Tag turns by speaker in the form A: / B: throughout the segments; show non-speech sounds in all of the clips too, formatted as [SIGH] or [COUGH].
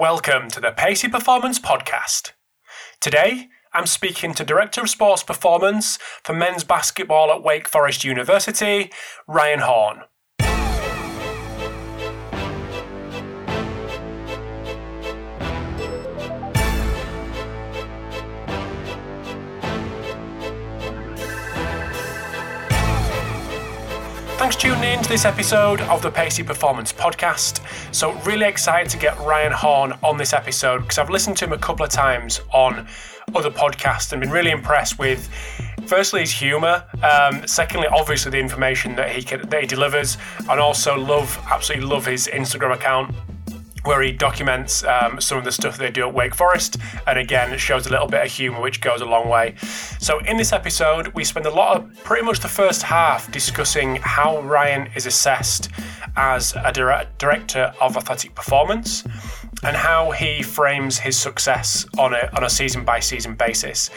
A: Welcome to the Pacey Performance Podcast. Today, I'm speaking to Director of Sports Performance for men's basketball at Wake Forest University, Ryan Horn. Thanks for tuning in to this episode of the Pacey Performance Podcast. So, really excited to get Ryan Horn on this episode because I've listened to him a couple of times on other podcasts and been really impressed with. Firstly, his humour. Um, secondly, obviously the information that he can, that he delivers, and also love, absolutely love his Instagram account where he documents um, some of the stuff they do at Wake Forest, and again, shows a little bit of humour, which goes a long way. So, in this episode, we spend a lot of pretty much the first half discussing how Ryan is assessed as a dire- director of athletic performance and how he frames his success on a, on a season by season basis.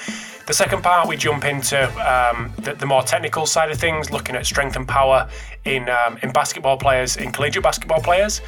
A: The second part, we jump into um, the, the, more technical side of things, looking at strength and power in um, in basketball players, in collegiate basketball players,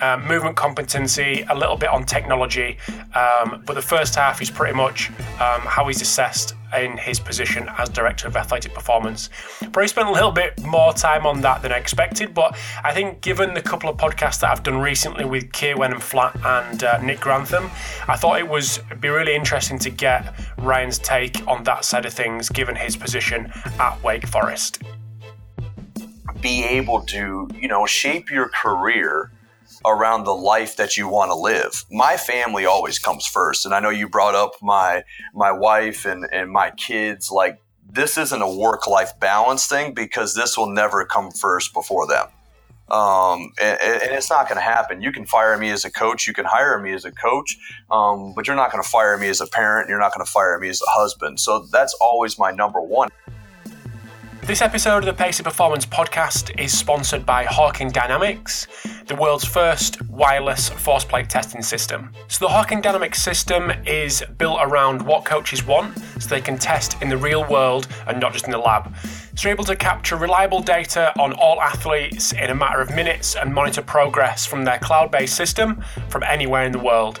A: um, movement competency, a little bit on technology. Um, but the first half is pretty much um, how he's assessed in his position as director of athletic performance. Probably spent a little bit more time on that than I expected, but I think given the couple of podcasts that I've done recently with Keir Wenham Flatt and uh, Nick Grantham, I thought it was be really interesting to get Ryan's take on that side of things, given his position at Wake Forest.
B: Be able to, you know, shape your career around the life that you want to live. My family always comes first, and I know you brought up my my wife and and my kids. Like this isn't a work life balance thing because this will never come first before them. Um, and, and, it's not going to happen. You can fire me as a coach, you can hire me as a coach, um, but you're not going to fire me as a parent. You're not going to fire me as a husband. So that's always my number one.
A: This episode of the Pacey Performance podcast is sponsored by Hawkin Dynamics, the world's first wireless force plate testing system. So, the Hawkin Dynamics system is built around what coaches want so they can test in the real world and not just in the lab. So, you're able to capture reliable data on all athletes in a matter of minutes and monitor progress from their cloud based system from anywhere in the world.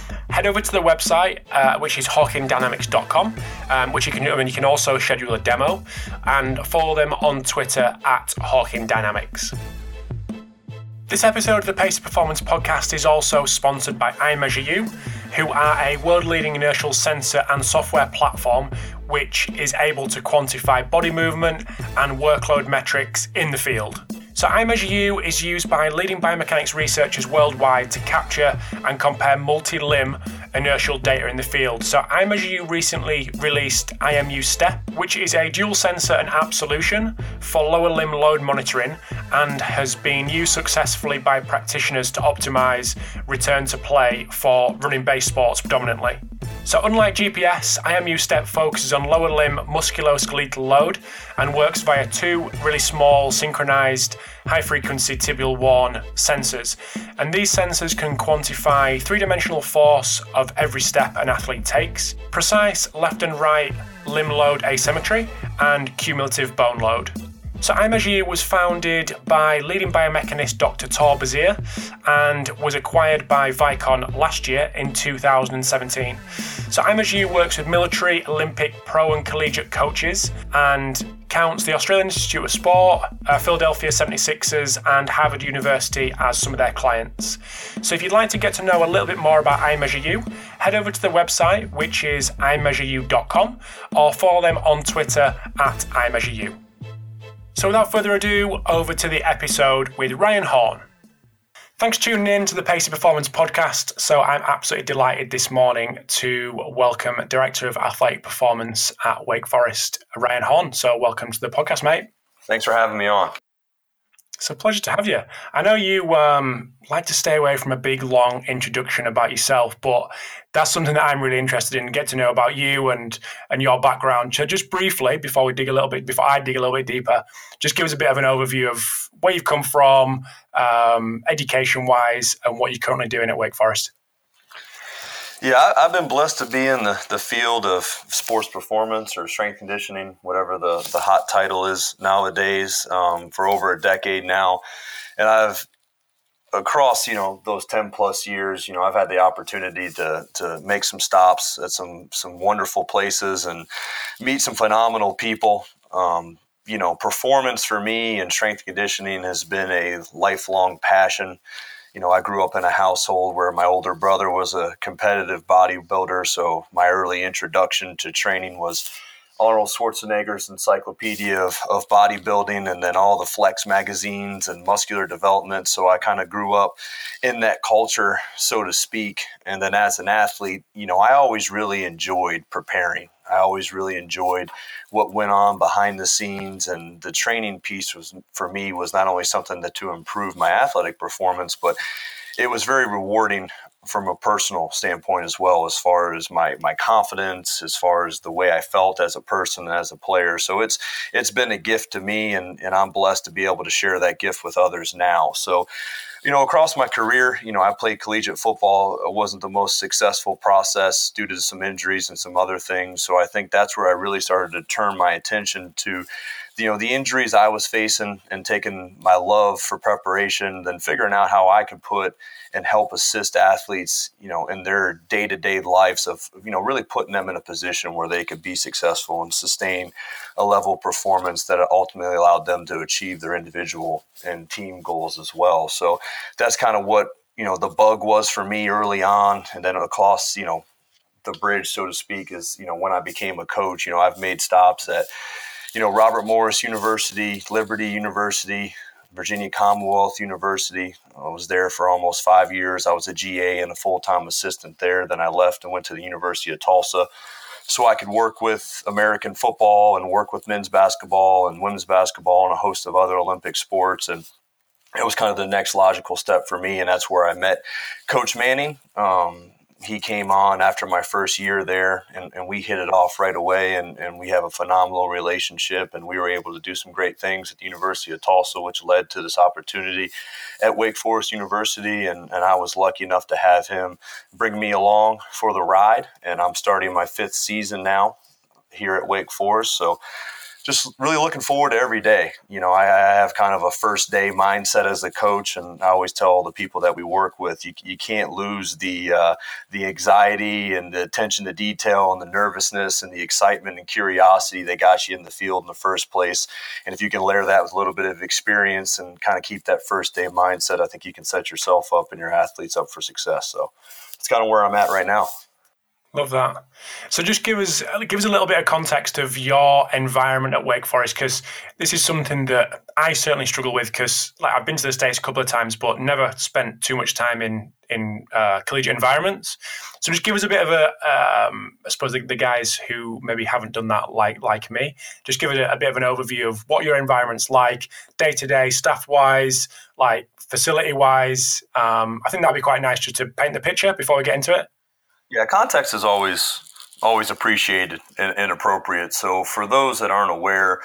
A: head over to the website, uh, which is hawkindynamics.com, um, which you can, I mean, you can also schedule a demo, and follow them on Twitter at hawkindynamics. This episode of the Pacey Performance Podcast is also sponsored by iMeasureU, who are a world leading inertial sensor and software platform which is able to quantify body movement and workload metrics in the field. So iMeasureU is used by leading biomechanics researchers worldwide to capture and compare multi-limb inertial data in the field. So iMeasureU recently released IMU Step, which is a dual sensor and app solution for lower limb load monitoring and has been used successfully by practitioners to optimize return to play for running based sports predominantly. So, unlike GPS, IMU Step focuses on lower limb musculoskeletal load and works via two really small synchronized high frequency tibial worn sensors. And these sensors can quantify three dimensional force of every step an athlete takes, precise left and right limb load asymmetry, and cumulative bone load. So iMeasureU was founded by leading biomechanist Dr. Thor Besier and was acquired by Vicon last year in 2017. So iMeasureU works with military, Olympic, pro and collegiate coaches and counts the Australian Institute of Sport, uh, Philadelphia 76ers and Harvard University as some of their clients. So if you'd like to get to know a little bit more about iMeasureU, head over to the website which is iMeasureU.com or follow them on Twitter at iMeasureU. So, without further ado, over to the episode with Ryan Horn. Thanks for tuning in to the Pacey Performance podcast. So, I'm absolutely delighted this morning to welcome Director of Athletic Performance at Wake Forest, Ryan Horn. So, welcome to the podcast, mate.
B: Thanks for having me on.
A: It's a pleasure to have you. I know you um, like to stay away from a big, long introduction about yourself, but that's something that I'm really interested in. Get to know about you and and your background. So just briefly, before we dig a little bit, before I dig a little bit deeper, just give us a bit of an overview of where you've come from, um, education wise, and what you're currently doing at Wake Forest.
B: Yeah, I've been blessed to be in the, the field of sports performance or strength conditioning, whatever the, the hot title is nowadays, um, for over a decade now. And I've, across, you know, those 10 plus years, you know, I've had the opportunity to, to make some stops at some, some wonderful places and meet some phenomenal people. Um, you know, performance for me and strength conditioning has been a lifelong passion you know, I grew up in a household where my older brother was a competitive bodybuilder. So my early introduction to training was Arnold Schwarzenegger's encyclopedia of, of bodybuilding and then all the flex magazines and muscular development. So I kind of grew up in that culture, so to speak. And then as an athlete, you know, I always really enjoyed preparing. I always really enjoyed what went on behind the scenes, and the training piece was for me was not only something that to improve my athletic performance, but it was very rewarding from a personal standpoint as well, as far as my my confidence, as far as the way I felt as a person as a player. So it's it's been a gift to me, and and I'm blessed to be able to share that gift with others now. So you know, across my career, you know, I played collegiate football. It wasn't the most successful process due to some injuries and some other things. So I think that's where I really started to turn my attention to, you know, the injuries I was facing and taking my love for preparation, then figuring out how I could put and help assist athletes, you know, in their day to day lives of, you know, really putting them in a position where they could be successful and sustain a level of performance that ultimately allowed them to achieve their individual and team goals as well. So that's kind of what, you know, the bug was for me early on. And then across, you know, the bridge, so to speak, is, you know, when I became a coach, you know, I've made stops at, you know, Robert Morris University, Liberty University, Virginia Commonwealth University. I was there for almost five years. I was a GA and a full time assistant there. Then I left and went to the University of Tulsa so I could work with American football and work with men's basketball and women's basketball and a host of other Olympic sports. And it was kind of the next logical step for me. And that's where I met Coach Manning. Um, he came on after my first year there and, and we hit it off right away and, and we have a phenomenal relationship and we were able to do some great things at the University of Tulsa, which led to this opportunity at Wake Forest University and, and I was lucky enough to have him bring me along for the ride and I'm starting my fifth season now here at Wake Forest. So just really looking forward to every day. You know, I, I, have kind of a first day mindset as a coach, and I always tell all the people that we work with, you, you can't lose the uh, the anxiety and the attention to detail and the nervousness and the excitement and curiosity that got you in the field in the first place. And if you can layer that with a little bit of experience and kind of keep that first day mindset, I think you can set yourself up and your athletes up for success. So it's kind of where I'm at right now.
A: Love that. So, just give us give us a little bit of context of your environment at Wake Forest, because this is something that I certainly struggle with. Because, like, I've been to the states a couple of times, but never spent too much time in in uh, collegiate environments. So, just give us a bit of a, um, I suppose, the, the, guys who maybe haven't done that, like like me, just give it a, a bit of an overview of what your environment's like, day to day, staff wise, like facility wise. Um, I think that'd be quite nice just to paint the picture before we get into it.
B: Yeah, context is always always appreciated and, and, appropriate. So for those that aren't aware,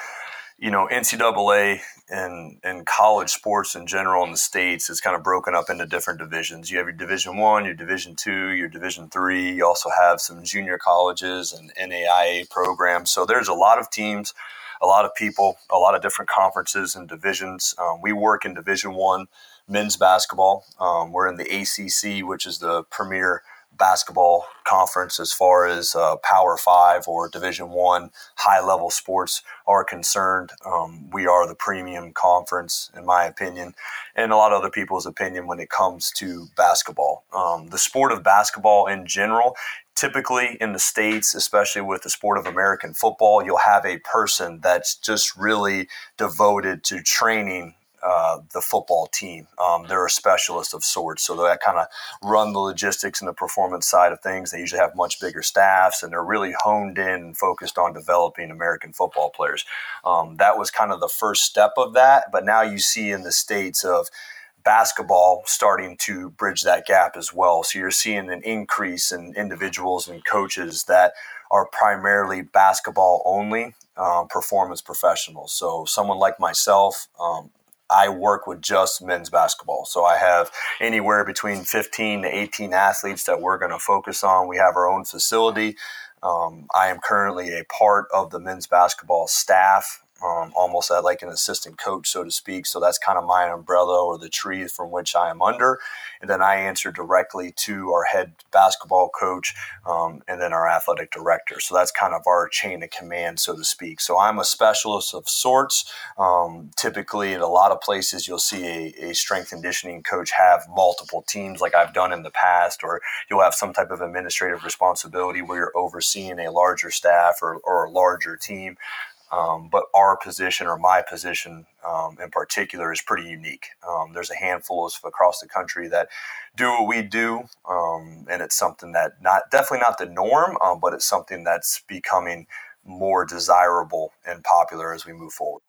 B: you know, NCAA and and college sports in general in the states is kind of broken up into different divisions. You have your Division One, your Division Two, your Division Three. You also have some junior colleges and NAIA programs. So there's a lot of teams, a lot of people, a lot of different conferences and divisions. Um, we work in Division One men's basketball. Um, we're in the ACC, which is the premier basketball conference as far as uh, Power Five or Division One high level sports are concerned. Um, we are the premium conference, in my opinion, and a lot of other people's opinion when it comes to basketball. Um, the sport of basketball in general. Typically, in the States, especially with the sport of American football, you'll have a person that's just really devoted to training uh, the football team. Um, they're a specialist of sorts, so they kind of run the logistics and the performance side of things. They usually have much bigger staffs, and they're really honed in and focused on developing American football players. Um, that was kind of the first step of that, but now you see in the states of basketball starting to bridge that gap as well. So you're seeing an increase in individuals and coaches that are primarily basketball only um, performance professionals. So someone like myself, um, I work with just men's basketball. So I have anywhere between 15 to 18 athletes that we're going to focus on. We have our own facility. Um, I am currently a part of the men's basketball staff um, almost at like an assistant coach, so to speak. So that's kind of my umbrella or the tree from which I am under. And then I answer directly to our head basketball coach um, and then our athletic director. So that's kind of our chain of command, so to speak. So I'm a specialist of sorts. Um, typically, in a lot of places, you'll see a, a strength conditioning coach have multiple teams, like I've done in the past, or you'll have some type of administrative responsibility where you're overseeing a larger staff or, or a larger team. Um, but our position or my position um, in particular is pretty unique. Um, there's a handful of across the country that do what we do, um, and it's something that not definitely not the norm, um, but it's something that's becoming more desirable and popular as we move forward.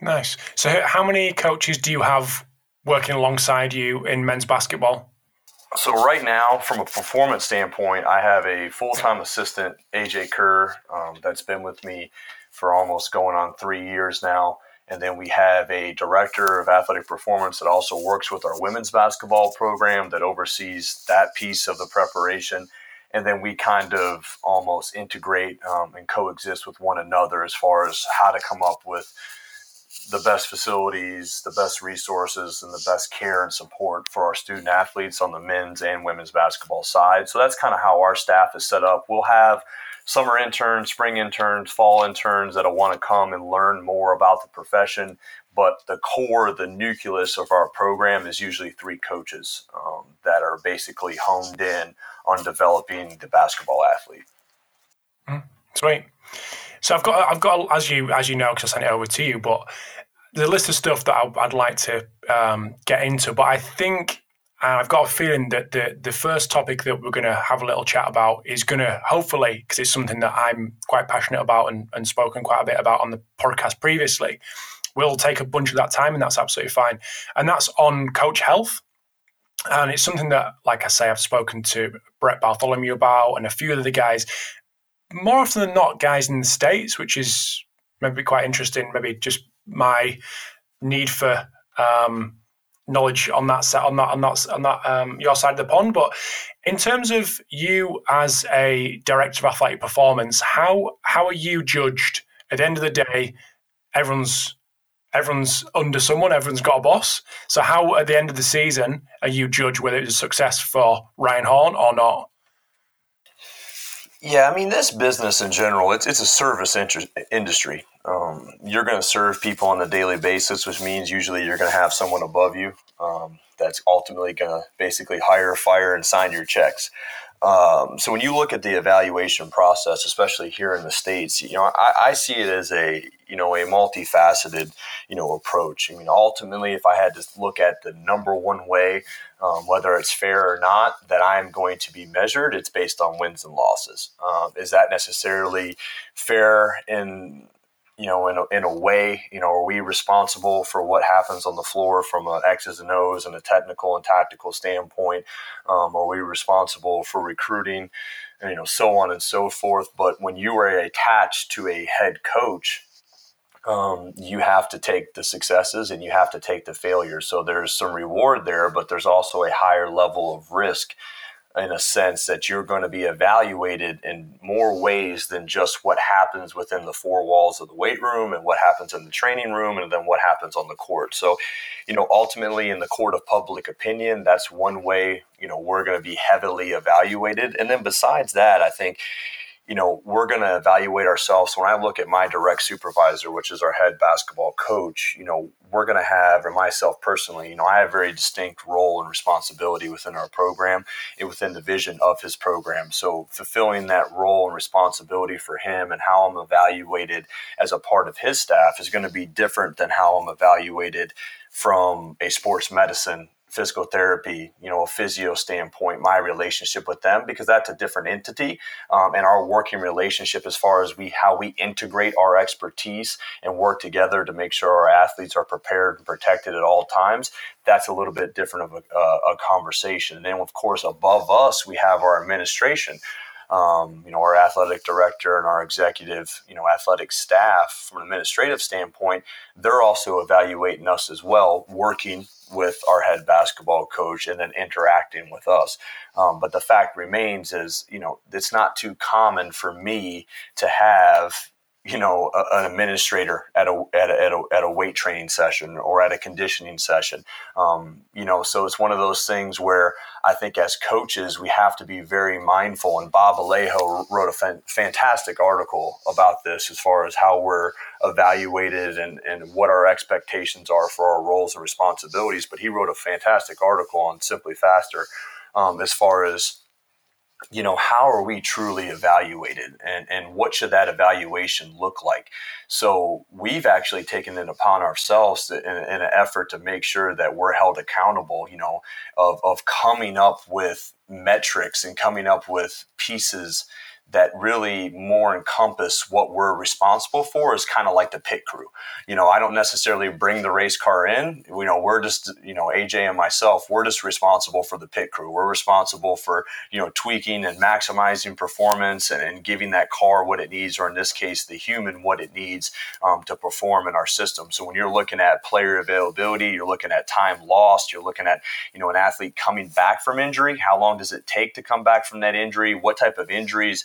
A: Nice. So, how many coaches do you have working alongside you in men's basketball?
B: So right now, from a performance standpoint, I have a full-time assistant, AJ Kerr, um, that's been with me for almost going on three years now. And then we have a director of athletic performance that also works with our women's basketball program that oversees that piece of the preparation. And then we kind of almost integrate um, and coexist with one another as far as how to come up with the best facilities, the best resources, and the best care and support for our student athletes on the men's and women's basketball side. So that's kind of how our staff is set up. We'll have summer interns, spring interns, fall interns that'll want to come and learn more about the profession. But the core, the nucleus of our program is usually three coaches um, that are basically honed in on developing the basketball athlete.
A: Mm, sweet. So I've got, I've got, as you as you know, because I sent it over to you, but the list of stuff that I, would like to um, get into. But I think and I've got a feeling that the the first topic that we're going to have a little chat about is going to hopefully, because it's something that I'm quite passionate about and, and spoken quite a bit about on the podcast previously, will take a bunch of that time, and that's absolutely fine. And that's on coach health. And it's something that, like I say, I've spoken to Brett Bartholomew about and a few of the guys. More often than not, guys in the States, which is maybe quite interesting, maybe just my need for um, knowledge on that set on that on that on that um, your side of the pond. But in terms of you as a director of athletic performance, how how are you judged? At the end of the day, everyone's everyone's under someone, everyone's got a boss. So how at the end of the season are you judged whether it's a success for Ryan Horn or not?
B: Yeah, I mean, this business in general, it's, it's a service inter- industry. Um, you're going to serve people on a daily basis, which means usually you're going to have someone above you um, that's ultimately going to basically hire, fire, and sign your checks. Um, so when you look at the evaluation process, especially here in the states, you know I, I, see it as a you know a multifaceted you know approach. I mean, ultimately, if I had to look at the number one way, um, whether it's fair or not, that I'm going to be measured, it's based on wins and losses. Um, is that necessarily fair in you know, in a, in a way, you know, are we responsible for what happens on the floor from an X's and O's and a technical and tactical standpoint? Um, are we responsible for recruiting, you know, so on and so forth? But when you are attached to a head coach, um, you have to take the successes and you have to take the failures. So there's some reward there, but there's also a higher level of risk in a sense that you're going to be evaluated in more ways than just what happens within the four walls of the weight room and what happens in the training room and then what happens on the court. So, you know, ultimately in the court of public opinion, that's one way, you know, we're going to be heavily evaluated. And then besides that, I think you know, we're going to evaluate ourselves. When I look at my direct supervisor, which is our head basketball coach, you know, we're going to have, or myself personally, you know, I have a very distinct role and responsibility within our program and within the vision of his program. So fulfilling that role and responsibility for him and how I'm evaluated as a part of his staff is going to be different than how I'm evaluated from a sports medicine physical therapy, you know, a physio standpoint, my relationship with them because that's a different entity, um, and our working relationship as far as we how we integrate our expertise and work together to make sure our athletes are prepared and protected at all times. That's a little bit different of a, a conversation. And then, of course, above us, we have our administration um, you know, our athletic director and our executive, you know, athletic staff from an administrative standpoint, they're also evaluating us as well, working with our head basketball coach and then interacting with us. Um, but the fact remains is, you know, it's not too common for me to have you know, a, an administrator at a, at a, at a, at a weight training session or at a conditioning session. Um, you know, so it's one of those things where I think as coaches, we have to be very mindful. And Bob Alejo wrote a fan, fantastic article about this as far as how we're evaluated and, and what our expectations are for our roles and responsibilities. But he wrote a fantastic article on SimpliFaster um, as far as you know how are we truly evaluated and, and what should that evaluation look like? So we've actually taken it upon ourselves to, in, in, an effort to make sure that we're held accountable you know of, of coming up with metrics and coming up with pieces that really more encompass what we're responsible for is kind of like the pit crew. You know, I don't necessarily bring the race car in. You know, we're just, you know, AJ and myself, we're just responsible for the pit crew. We're responsible for, you know, tweaking and maximizing performance and, and giving that car what it needs, or in this case, the human what it needs um, to perform in our system. So when you're looking at player availability, you're looking at time lost, you're looking at, you know, an athlete coming back from injury. How long does it take to come back from that injury? What type of injuries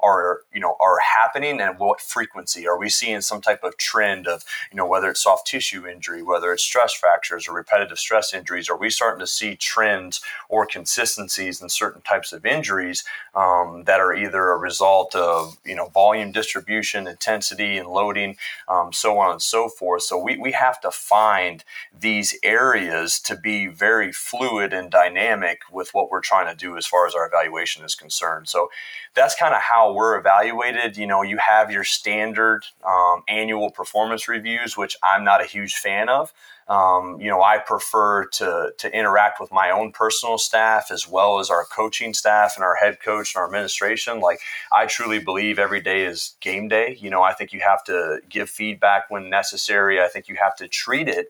B: are you know are happening and what frequency? Are we seeing some type of trend of you know whether it's soft tissue injury whether it's stress fractures or repetitive stress injuries are we starting to see trends or consistencies in certain types of injuries um, that are either a result of you know volume distribution intensity and loading um, so on and so forth? So we, we have to find these areas to be very fluid and dynamic with what we're trying to do as far as our evaluation is concerned. So that's kind of how we're evaluated. You know, you have your standard um, annual performance reviews, which I'm not a huge fan of. Um, you know, I prefer to to interact with my own personal staff as well as our coaching staff and our head coach and our administration. Like, I truly believe every day is game day. You know, I think you have to give feedback when necessary. I think you have to treat it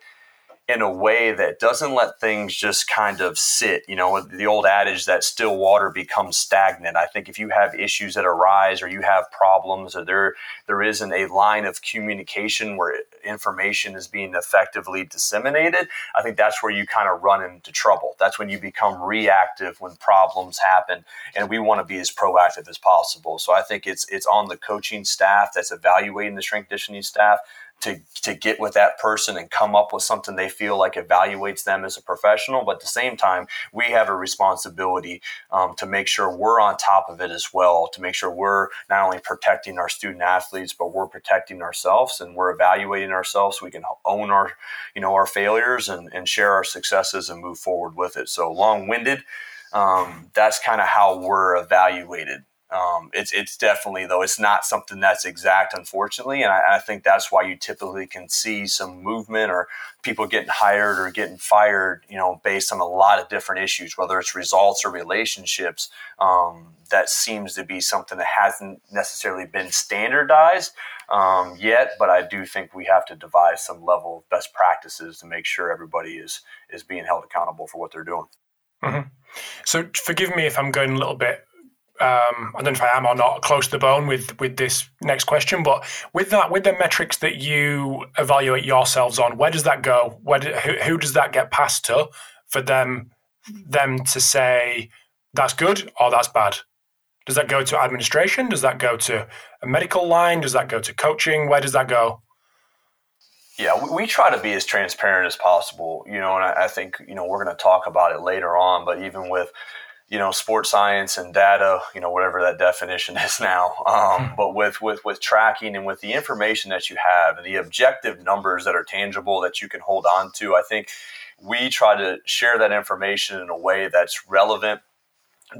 B: in a way that doesn't let things just kind of sit. You know, the old adage that still water becomes stagnant. I think if you have issues that arise or you have problems or there there isn't a line of communication where information is being effectively disseminated, I think that's where you kind of run into trouble. That's when you become reactive when problems happen and we want to be as proactive as possible. So I think it's it's on the coaching staff that's evaluating the strength conditioning staff to, to get with that person and come up with something they feel like evaluates them as a professional. But at the same time, we have a responsibility um, to make sure we're on top of it as well, to make sure we're not only protecting our student athletes, but we're protecting ourselves and we're evaluating ourselves so we can own our, you know, our failures and, and share our successes and move forward with it. So long winded. Um, that's kind of how we're evaluated um, it's it's definitely though it's not something that's exact, unfortunately, and I, I, think that's why you typically can see some movement or people getting hired or getting fired, you know, based on a lot of different issues, whether it's results or relationships. Um, that seems to be something that hasn't necessarily been standardized um, yet, but I do think we have to devise some level of best practices to make sure everybody is is being held accountable for what they're doing.
A: Mm-hmm. So, forgive me if I'm going a little bit um, I don't know if I am or not close to the bone with with this next question, but with that, with the metrics that you evaluate yourselves on, where does that go? Where do, who, who does that get passed to for them them to say that's good or that's bad? Does that go to administration? Does that go to a medical line? Does that go to coaching? Where does that go?
B: Yeah, we, we try to be as transparent as possible, you know, and I, I think, you know, we're going to talk about it later on, but even with you know sports science and data you know whatever that definition [LAUGHS] is now. Um, but with with with tracking and with the information that you have and the objective numbers that are tangible that you can hold on to i think we try to share that information in a way that's relevant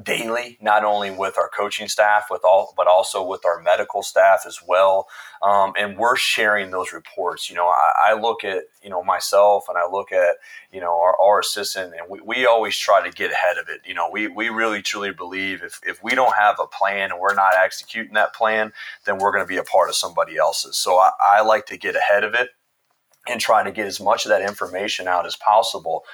B: daily, not only with our coaching staff, with all, but also with our medical staff as well. Um, and we're sharing those reports. You know, I, I, look at you know myself, and I look at you know our, our assistant, and we, we always try to get ahead of it. You know, we we really truly believe if if we don't have a plan and we're not executing that plan, then we're going to be a part of somebody else's. So I, I like to get ahead of it and try to get as much of that information out as possible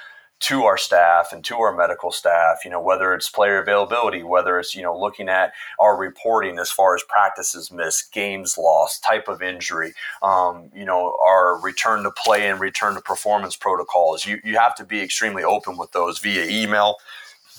B: to our staff and to our medical staff, you know, whether it's player availability, whether it's, you know, looking at our reporting as far as practices missed, games lost, type of injury, um, you know, our return to play and return to performance protocols. You, you have to be extremely open with those via email,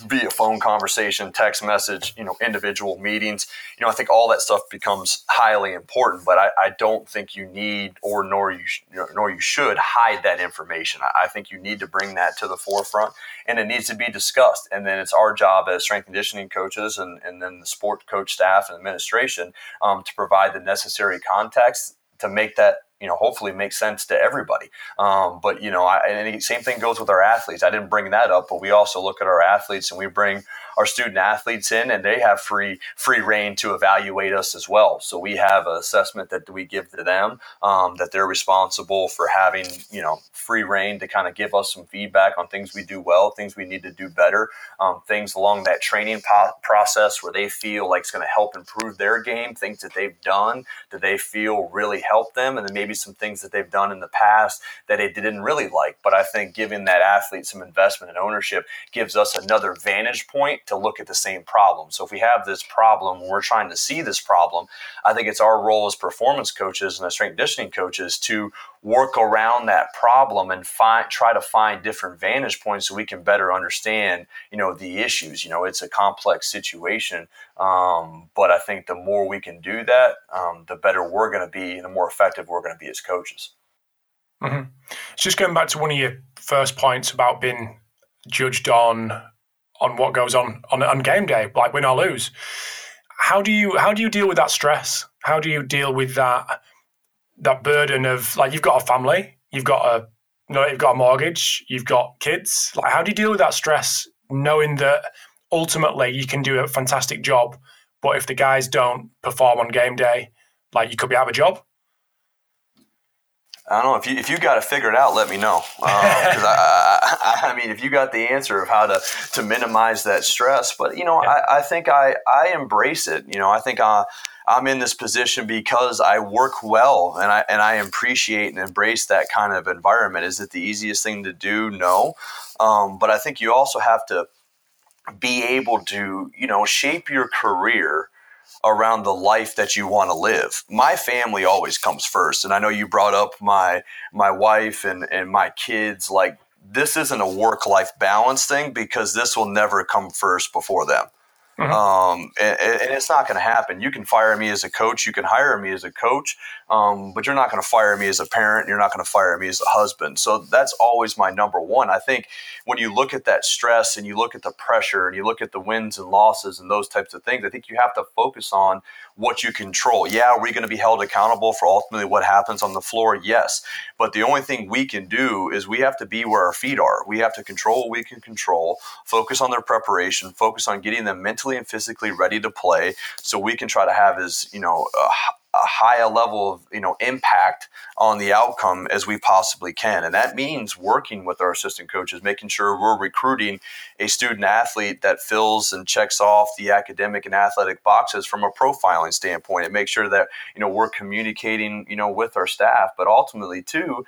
B: via phone conversation, text message, you know, individual meetings. You know, I think all that stuff becomes highly important, but I, I don't think you need or nor you sh- nor you should hide that information. I, I, think you need to bring that to the forefront and it needs to be discussed. And then it's our job as strength conditioning coaches and, and then the sport coach staff and administration um, to provide the necessary context to make that you know hopefully make sense to everybody. Um, but you know, I, and same thing goes with our athletes. I didn't bring that up, but we also look at our athletes and we bring our student athletes in, and they have free free reign to evaluate us as well. So we have an assessment that we give to them um, that they're responsible for having you know free reign to kind of give us some feedback on things we do well, things we need to do better, um, things along that training po- process where they feel like it's going to help improve their game, things that they've done that they feel really help them, and then maybe some things that they've done in the past that they didn't really like. But I think giving that athlete some investment and ownership gives us another vantage point to look at the same problem. So if we have this problem, we're trying to see this problem, I think it's our role as performance coaches and as strength conditioning coaches to work around that problem and find try to find different vantage points so we can better understand you know the issues you know it's a complex situation um, but i think the more we can do that um, the better we're going to be and the more effective we're going to be as coaches
A: mm-hmm. just going back to one of your first points about being judged on on what goes on on, on game day, like win or lose. How do you how do you deal with that stress? How do you deal with that that burden of like you've got a family, you've got a you know, you've got a mortgage, you've got kids. Like how do you deal with that stress, knowing that ultimately you can do a fantastic job, but if the guys don't perform on game day, like you could be out of a job.
B: I don't know if you if you got to figure it out, let me know. Um, I, I, I, mean, if you got the answer of how to to minimize that stress, but you know, yeah. I, I think I I embrace it. You know, I think I. I'm in this position because I work well and I and I appreciate and embrace that kind of environment. Is it the easiest thing to do? No, um, but I think you also have to be able to you know shape your career around the life that you want to live. My family always comes first. And I know you brought up my my wife and, and my kids. Like this isn't a work life balance thing because this will never come first before them. Mm-hmm. Um, and, and, it's not going to happen. You can fire me as a coach, you can hire me as a coach, um, but you're not going to fire me as a parent. You're not going to fire me as a husband. So that's always my number one. I think when you look at that stress and you look at the pressure and you look at the wins and losses and those types of things, I think you have to focus on what you control. Yeah, are we going to be held accountable for ultimately what happens on the floor? Yes. But the only thing we can do is we have to be where our feet are. We have to control what we can control, focus on their preparation, focus on getting them mentally and physically ready to play so we can try to have as, you know, a high level of you know impact on the outcome as we possibly can. And that means working with our assistant coaches making sure we're recruiting a student athlete that fills and checks off the academic and athletic boxes from a profiling standpoint. And make sure that you know we're communicating you know with our staff but ultimately too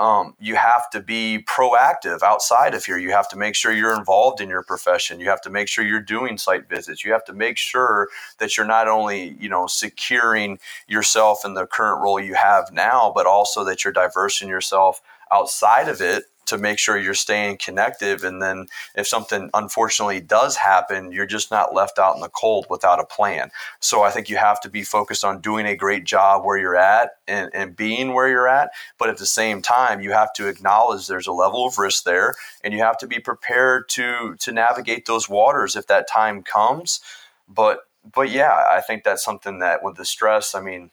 B: um, you have to be proactive outside of here. You have to make sure you're involved in your profession. You have to make sure you're doing site visits. You have to make sure that you're not only, you know, securing yourself in the current role you have now, but also that you're diversing yourself outside of it to make sure you're staying connected. And then if something unfortunately does happen, you're just not left out in the cold without a plan. So I think you have to be focused on doing a great job where you're at and, and being where you're at. But at the same time, you have to acknowledge there's a level of risk there and you have to be prepared to to navigate those waters if that time comes. But but yeah, I think that's something that with the stress, I mean,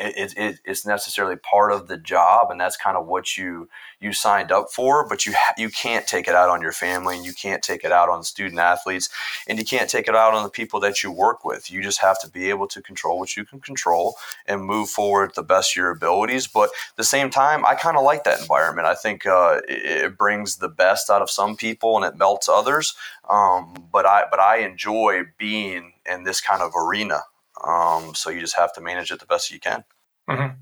B: it, it, it's necessarily part of the job and that's kind of what you you signed up for but you you can't take it out on your family and you can't take it out on student athletes and you can't take it out on the people that you work with. You just have to be able to control what you can control and move forward the best your abilities but at the same time i kind of like that environment. I think uh, it, it, brings the best out of some people and it melts others um, but i but i enjoy being in this kind of arena um, so you just have to manage it the best you can.
A: Mm-hmm.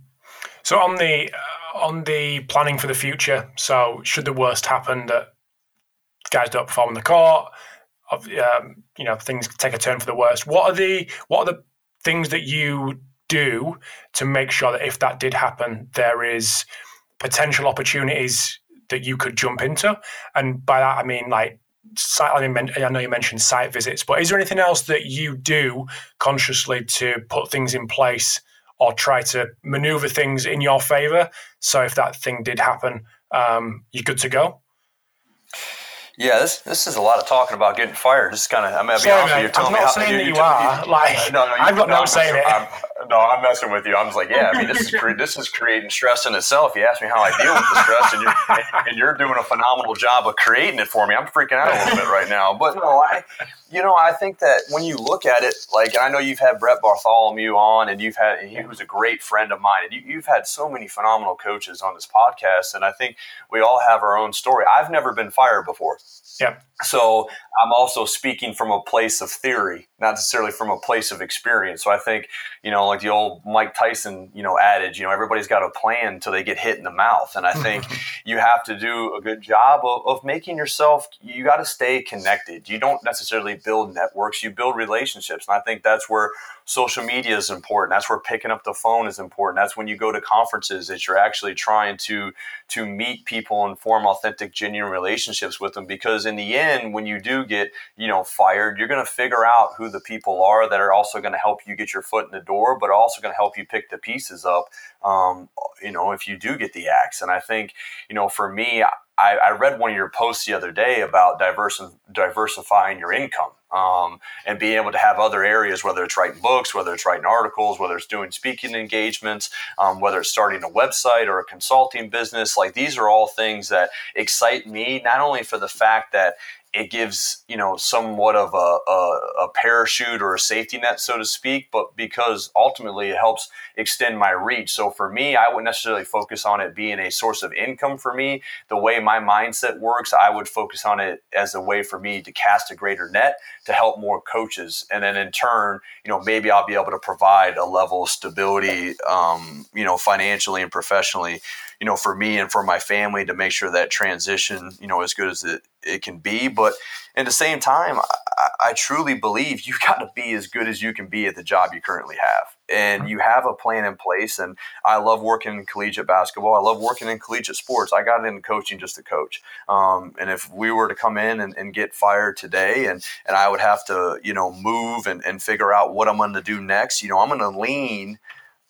A: So on the uh, on the planning for the future, so should the worst happen that guys don't perform in the court, um, you know things take a turn for the worst. What are the what are the things that you do to make sure that if that did happen, there is potential opportunities that you could jump into? And by that I mean like I know you mentioned site visits, but is there anything else that you do consciously to put things in place or try to maneuver things in your favor? So if that thing did happen, um, you're good to go.
B: Yeah, this this is a lot of talking about getting fired. This is kind of I'm gonna be honest with you.
A: I'm not saying that you, you are. Like, [LAUGHS] no, no, I've got no, no saying it.
B: I'm, no, I'm messing with you. I'm just like, yeah. I mean, this is cre- this is creating stress in itself. You ask me how I deal with the stress, and you're and you're doing a phenomenal job of creating it for me. I'm freaking out a little bit right now. But no, I, you know, I think that when you look at it, like I know you've had Brett Bartholomew on, and you've had he was a great friend of mine, and you, you've had so many phenomenal coaches on this podcast, and I think we all have our own story. I've never been fired before.
A: Yeah.
B: So I'm also speaking from a place of theory, not necessarily from a place of experience. So I think, you know, like the old Mike Tyson, you know, adage, you know, everybody's got a plan until they get hit in the mouth. And I think mm-hmm. you have to do a good job of, of making yourself, you got to stay connected. You don't necessarily build networks, you build relationships. And I think that's where social media is important. That's where picking up the phone is important. That's when you go to conferences that you're actually trying to to meet people and form authentic, genuine relationships with them. Because in the end, when you do get you know fired, you're going to figure out who the people are that are also going to help you get your foot in the door, but also going to help you pick the pieces up. Um, you know, if you do get the axe. And I think you know, for me. I, I read one of your posts the other day about diversi- diversifying your income um, and being able to have other areas, whether it's writing books, whether it's writing articles, whether it's doing speaking engagements, um, whether it's starting a website or a consulting business. Like these are all things that excite me, not only for the fact that it gives you know somewhat of a, a, a, parachute or a safety net so to speak but because ultimately it helps extend my reach. So for me i wouldn't necessarily focus on it being a source of income for me. The way my mindset works i would focus on it as a way for me to cast a greater net to help more coaches. And then in turn you know maybe i'll be able to provide a level of stability um, you know financially and professionally you know, for me and for my family to make sure that transition, you know, as good as it, it can be. But at the same time, I, I truly believe you've [LAUGHS] got to be as good as you can be at the job you currently have. And you have a plan in place. And I love working in collegiate basketball. I love working in collegiate sports. I got into coaching just to coach. Um, and if we were to come in and, and, get fired today and, and I would have to, you know, move and, and figure out what I'm going to do next, you know, I'm going to lean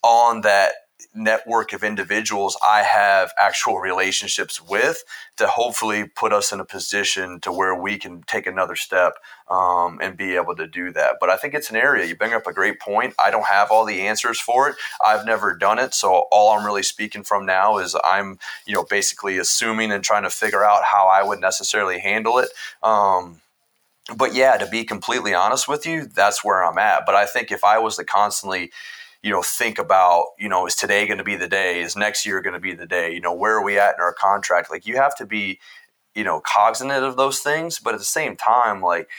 B: on that network of individuals I have actual relationships with to hopefully put us in a position to where we can take another step um, and be able to do that. But I think it's an area you bring up a great point. I don't have all the answers for it. I've never done it, so all I'm really speaking from now is I'm you know basically assuming and trying to figure out how I would necessarily handle it. Um, but yeah, to be completely honest with you, that's where I'm at. But I think if I was to constantly you know, think about, you know, is today going to be the day? Is next year going to be the day? You know, where are we at in our contract? Like, you have to be, you know, cognizant of those things, but at the same time, like,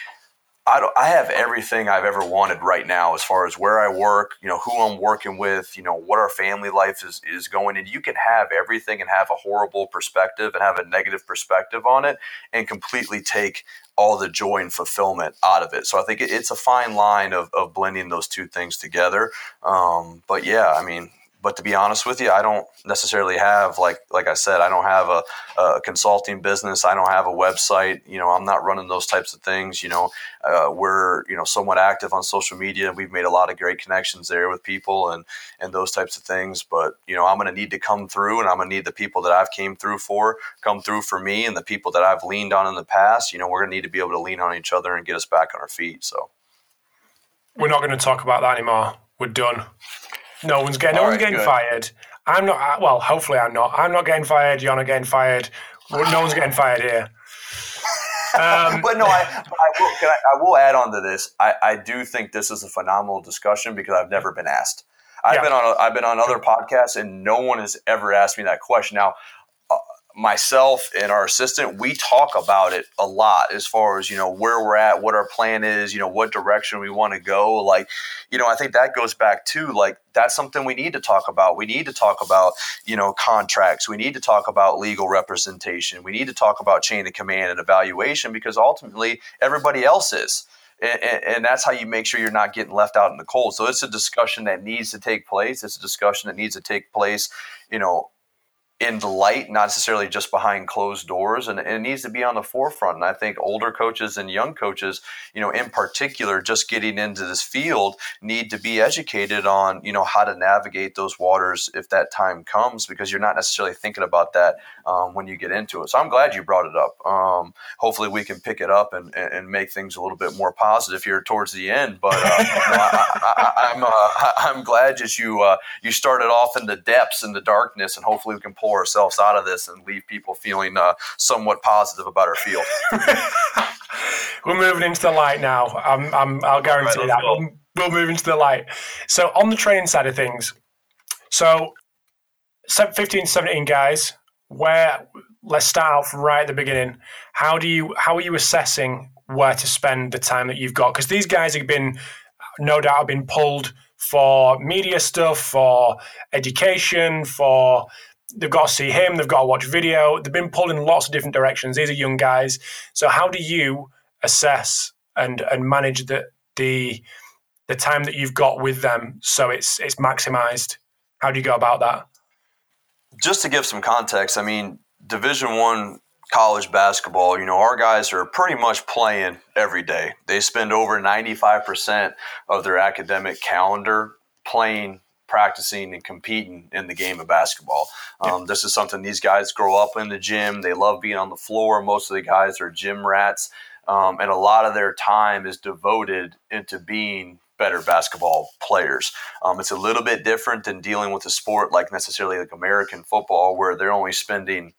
B: I, I have everything I've ever wanted right now as far as where I work, you know, who I'm working with, you know, what our family life is, is going. And you can have everything and have a horrible perspective and have a negative perspective on it and completely take all the joy and fulfillment out of it. So I think it's a fine line of, of blending those two things together. Um, but yeah, I mean, but to be honest with you, I don't necessarily have like like I said, I don't have a, a, consulting business. I don't have a website. You know, I'm not running those types of things. You know, uh, we're you know somewhat active on social media. We've made a lot of great connections there with people and and those types of things. But you know, I'm going to need to come through, and I'm going to need the people that I've came through for come through for me, and the people that I've leaned on in the past. You know, we're going to need to be able to lean on each other and get us back on our feet. So
A: we're not going to talk about that anymore. We're done. No one's getting. No one's getting good. fired. I'm not. Uh, well, hopefully, I'm not. I'm not getting fired. You're not getting fired. No one's getting fired here. [LAUGHS]
B: Um, but no, I, I, will, I, I, will, add on to this. I, I, do think this is a phenomenal discussion because I've never been asked. I've yeah. been on I've been on other podcasts and no one has ever asked me that question. Now, myself and our assistant, we talk about it a lot as far as, you know, where we're at, what our plan is, you know, what direction we want to go. Like, you know, I think that goes back to like, that's something we need to talk about. We need to talk about, you know, contracts. We need to talk about legal representation. We need to talk about chain of command and evaluation because ultimately everybody else is. And, and, that's how you make sure you're not getting left out in the cold. So it's a discussion that needs to take place. It's a discussion that needs to take place, you know, in the light, not necessarily just behind closed doors, and, and, it needs to be on the forefront. And I think older coaches and young coaches, you know, in particular, just getting into this field, need to be educated on, you know, how to navigate those waters if that time comes, because you're not necessarily thinking about that um, when you get into it. So I'm glad you brought it up. Um, hopefully, we can pick it up and, and make things a little bit more positive here towards the end. But uh, [LAUGHS] I, am I'm, uh, [LAUGHS] I'm glad that you uh, you started off in the depths and the darkness, and hopefully we can pull pull ourselves out of this and leave people feeling uh, somewhat positive about our field. [LAUGHS]
A: We're moving into the light now. I'm, I'm, I'll guarantee right, that. We'll, we'll move into the light. So, on the training side of things, so 15, 17 guys, where let's start off right at the beginning. How do you how are you assessing where to spend the time that you've got? Because these guys have been, no doubt, have been pulled for media stuff, for education, for they've got to see him, they've got to watch video. They've been pulled in lots of different directions. These are young guys. So how do you assess and and manage the the the time that you've got with them so it's it's maximized? How do you go about that?
B: Just to give some context, I mean, Division One college basketball, you know, our guys are pretty much playing every day. They spend over 95% of their academic calendar playing practicing and competing in the game of basketball. Um, this is something these guys grow up in the gym. They love being on the floor. Most of the guys are gym rats, um, and a lot of their time is devoted into being better basketball players. Um, it's a little bit different than dealing with a sport like necessarily like American football, where they're only spending,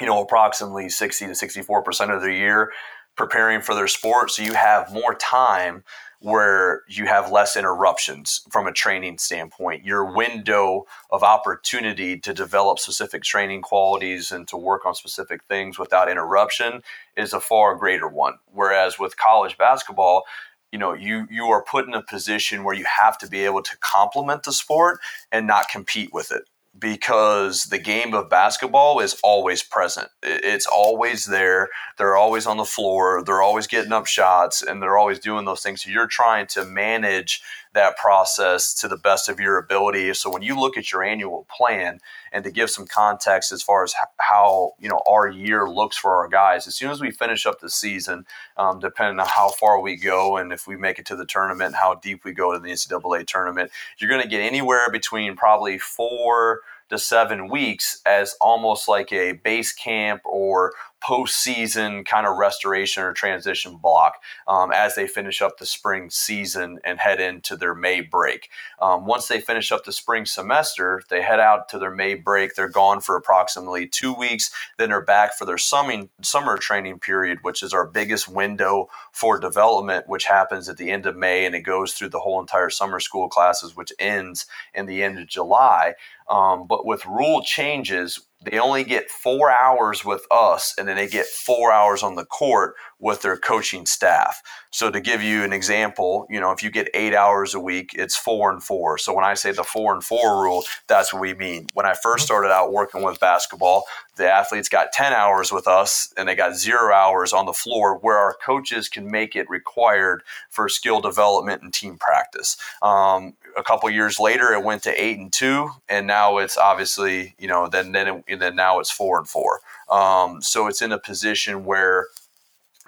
B: you know, approximately 60 to 64 percent of their year preparing for their sport. So you have more time where you have less interruptions from a training standpoint. Your window of opportunity to develop specific training qualities and to work on specific things without interruption is a far greater one. Whereas with college basketball, you know you you are put in a position where you have to be able to complement the sport and not compete with it because the game of basketball is always present. It's always there. They're always on the floor. They're always getting up shots and they're always doing those things. So you're trying to manage that process to the best of your ability. So when you look at your annual plan and to give some context as far as how, you know, our year looks for our guys, as soon as we finish up the season, um, depending on how far we go and if we make it to the tournament, how deep we go to the NCAA tournament, you're going to get anywhere between probably four to seven weeks as almost like a base camp or postseason kind of restoration or transition block um, as they finish up the spring season and head into their May break. Um, once they finish up the spring semester, they head out to their May break. They're gone for approximately two weeks. Then they're back for their summing, summer training period, which is our biggest window for development, which happens at the end of May and it goes through the whole entire summer school classes, which ends in the end of July. Um, but with rule changes, they only get four hours with us and then they get four hours on the court with their coaching staff. So to give you an example, you know, if you get eight hours a week, it's four and four. So when I say the four and four rule, that's what we mean. When I first started out working with basketball, the athletes got 10 hours with us and they got zero hours on the floor where our coaches can make it required for skill development and team practice. Um, a couple years later, it went to eight and two, and now it's obviously, you know, then then it, then now it's four and four. Um, so it's in a position where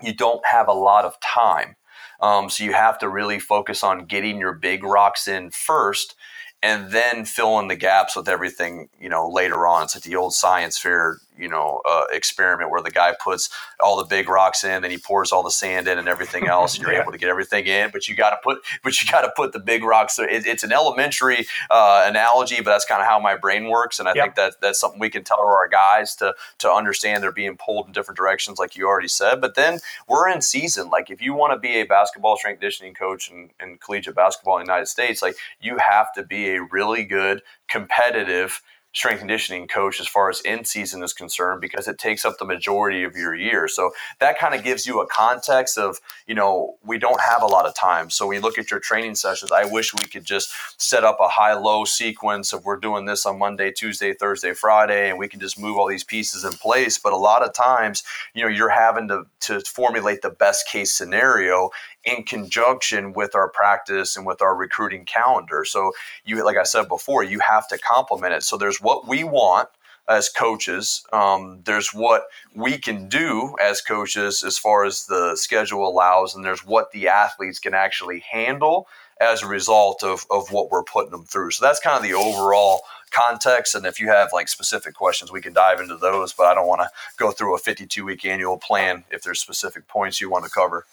B: you don't have a lot of time. Um, so you have to really focus on getting your big rocks in first and then fill in the gaps with everything, you know, later on. It's like the old science fair you know uh, experiment where the guy puts all the big rocks in, then he pours all the sand in and everything [LAUGHS] else, and you're yeah. able to get everything in. But you got to put, but you got to put the big rocks. So it, it's an elementary uh, analogy, but that's kind of how my brain works, and I yep. think that that's something we can tell our guys to to understand they're being pulled in different directions, like you already said. But then we're in season. Like if you want to be a basketball strength conditioning coach in, in collegiate basketball in the United States, like you have to be a really good competitive strength conditioning coach as far as in season is concerned because it takes up the majority of your year. So that kind of gives you a context of, you know, we don't have a lot of time. So we look at your training sessions, I wish we could just set up a high low sequence of we're doing this on Monday, Tuesday, Thursday, Friday, and we can just move all these pieces in place. But a lot of times, you know, you're having to, to formulate the best case scenario in conjunction with our practice and with our recruiting calendar. So you, like I said before, you have to complement it. So there's what we want as coaches. Um, there's what we can do as coaches as far as the schedule allows, and there's what the athletes can actually handle as a result of, of what we're putting them through. So that's kind of the overall context. And if you have like specific questions, we can dive into those. But I don't want to go through a 52 week annual plan if there's specific points you want to cover.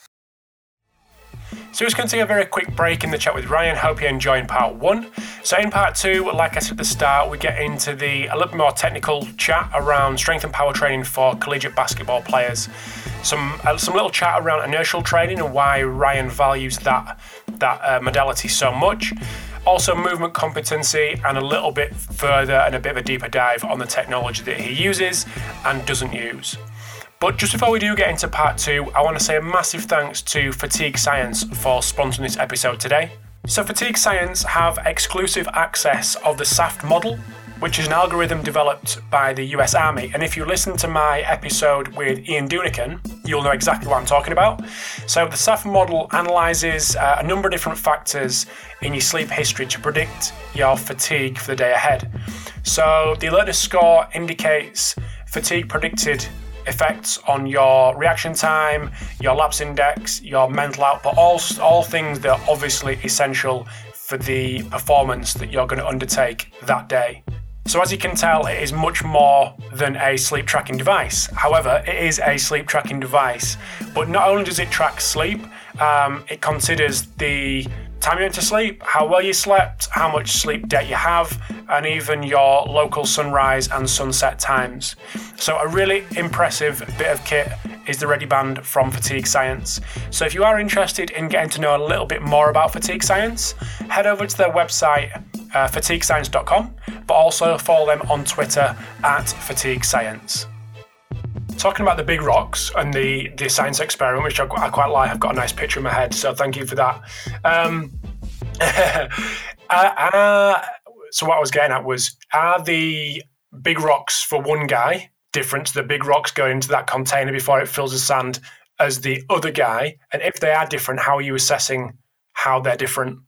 A: So we're just going to take a very quick break in the chat with Ryan. Hope you're enjoying part one. So in part two, like I said at the start, we get into the a little bit more technical chat around strength and power training for collegiate basketball players. Some uh, some little chat around inertial training and why Ryan values that that uh, modality so much. Also, movement competency, and a little bit further and a bit of a deeper dive on the technology that he uses and doesn't use. But just before we do get into part two, I want to say a massive thanks to Fatigue Science for sponsoring this episode today. So, Fatigue Science have exclusive access of the SAFT model, which is an algorithm developed by the US Army. And if you listen to my episode with Ian Dunican, you'll know exactly what I'm talking about. So, the SAFT model analyzes uh, a number of different factors in your sleep history to predict your fatigue for the day ahead. So, the alertness score indicates fatigue predicted effects on your reaction time, your lapse index, your mental output, all, all things that are obviously essential for the performance that you're going to undertake that day. So, as you can tell, it is much more than a sleep tracking device. However, it is a sleep tracking device, but not only does it track sleep, um, it considers the time you went to sleep, how well you slept, how much sleep debt you have, and even your local sunrise and sunset times. So, a really impressive bit of kit is the ReadiBand from Fatigue Science. So, if you are interested in getting to know a little bit more about Fatigue Science, head over to their website, uh, fatiguescience.com, but also follow them on Twitter at Fatigue Science talking about the big rocks and the, the science experiment, which I, I, quite like. I've got a nice picture in my head, so thank you for that. Um, [LAUGHS] uh, uh, so what I was getting at was, are the big rocks for one guy different to the big rocks going into that container before it fills with sand as the other guy? And if they are different, how are you assessing how they're different?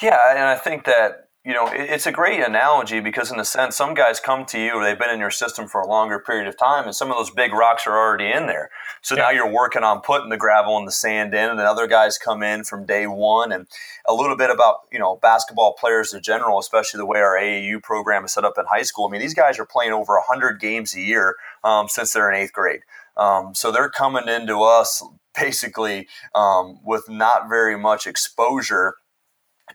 B: Yeah, and I think that you know, it's a great analogy because, in a sense, some guys come to you, they've been in your system for a longer period of time, and some of those big rocks are already in there. So yeah. now you're working on putting the gravel and the sand in, and then other guys come in from day one. And a little bit about, you know, basketball players in general, especially the way our AAU program is set up in high school. I mean, these guys are playing over 100 games a year um, since they're in eighth grade. Um, so they're coming into us basically um, with not very much exposure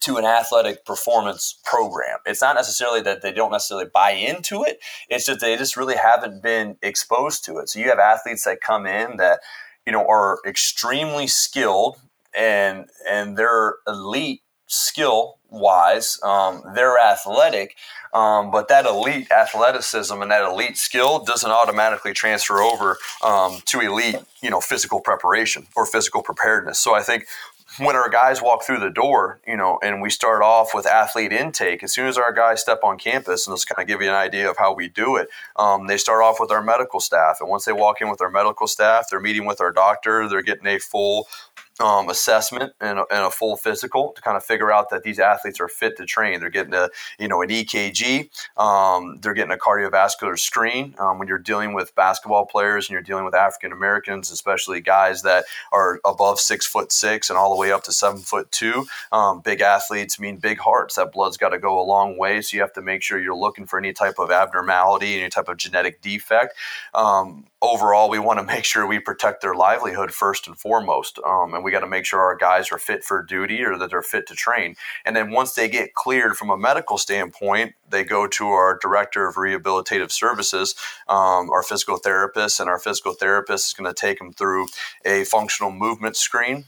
B: to an athletic performance program. It's not necessarily that they don't necessarily buy into it. It's just they just really haven't been exposed to it. So you have athletes that come in that you know are extremely skilled and and they're elite skill wise. Um, they're athletic, um, but that elite athleticism and that elite skill doesn't automatically transfer over um, to elite, you know, physical preparation or physical preparedness. So I think when our guys walk through the door, you know, and we start off with athlete intake, as soon as our guys step on campus, and let's kind of give you an idea of how we do it, um, they start off with our medical staff. And once they walk in with our medical staff, they're meeting with our doctor, they're getting a full um, assessment and a, and a, full physical to kind of figure out that these athletes are fit to train. They're getting a you know an EKG. Um, they're getting a cardiovascular screen. Um, when you're dealing with basketball players and you're dealing with African Americans, especially guys that are above six foot six and all the way up to seven foot two, um, big athletes mean big hearts. That blood's got to go a long way, so you have to make sure you're looking for any type of abnormality, any type of genetic defect um, overall, we want to make sure we protect their livelihood first and foremost. Um, and we got to make sure our guys are fit for duty or that they're fit to train. And then once they get cleared from a medical standpoint, they go to our director of rehabilitative services, um, our physical therapist, and our physical therapist is going to take them through a functional movement screen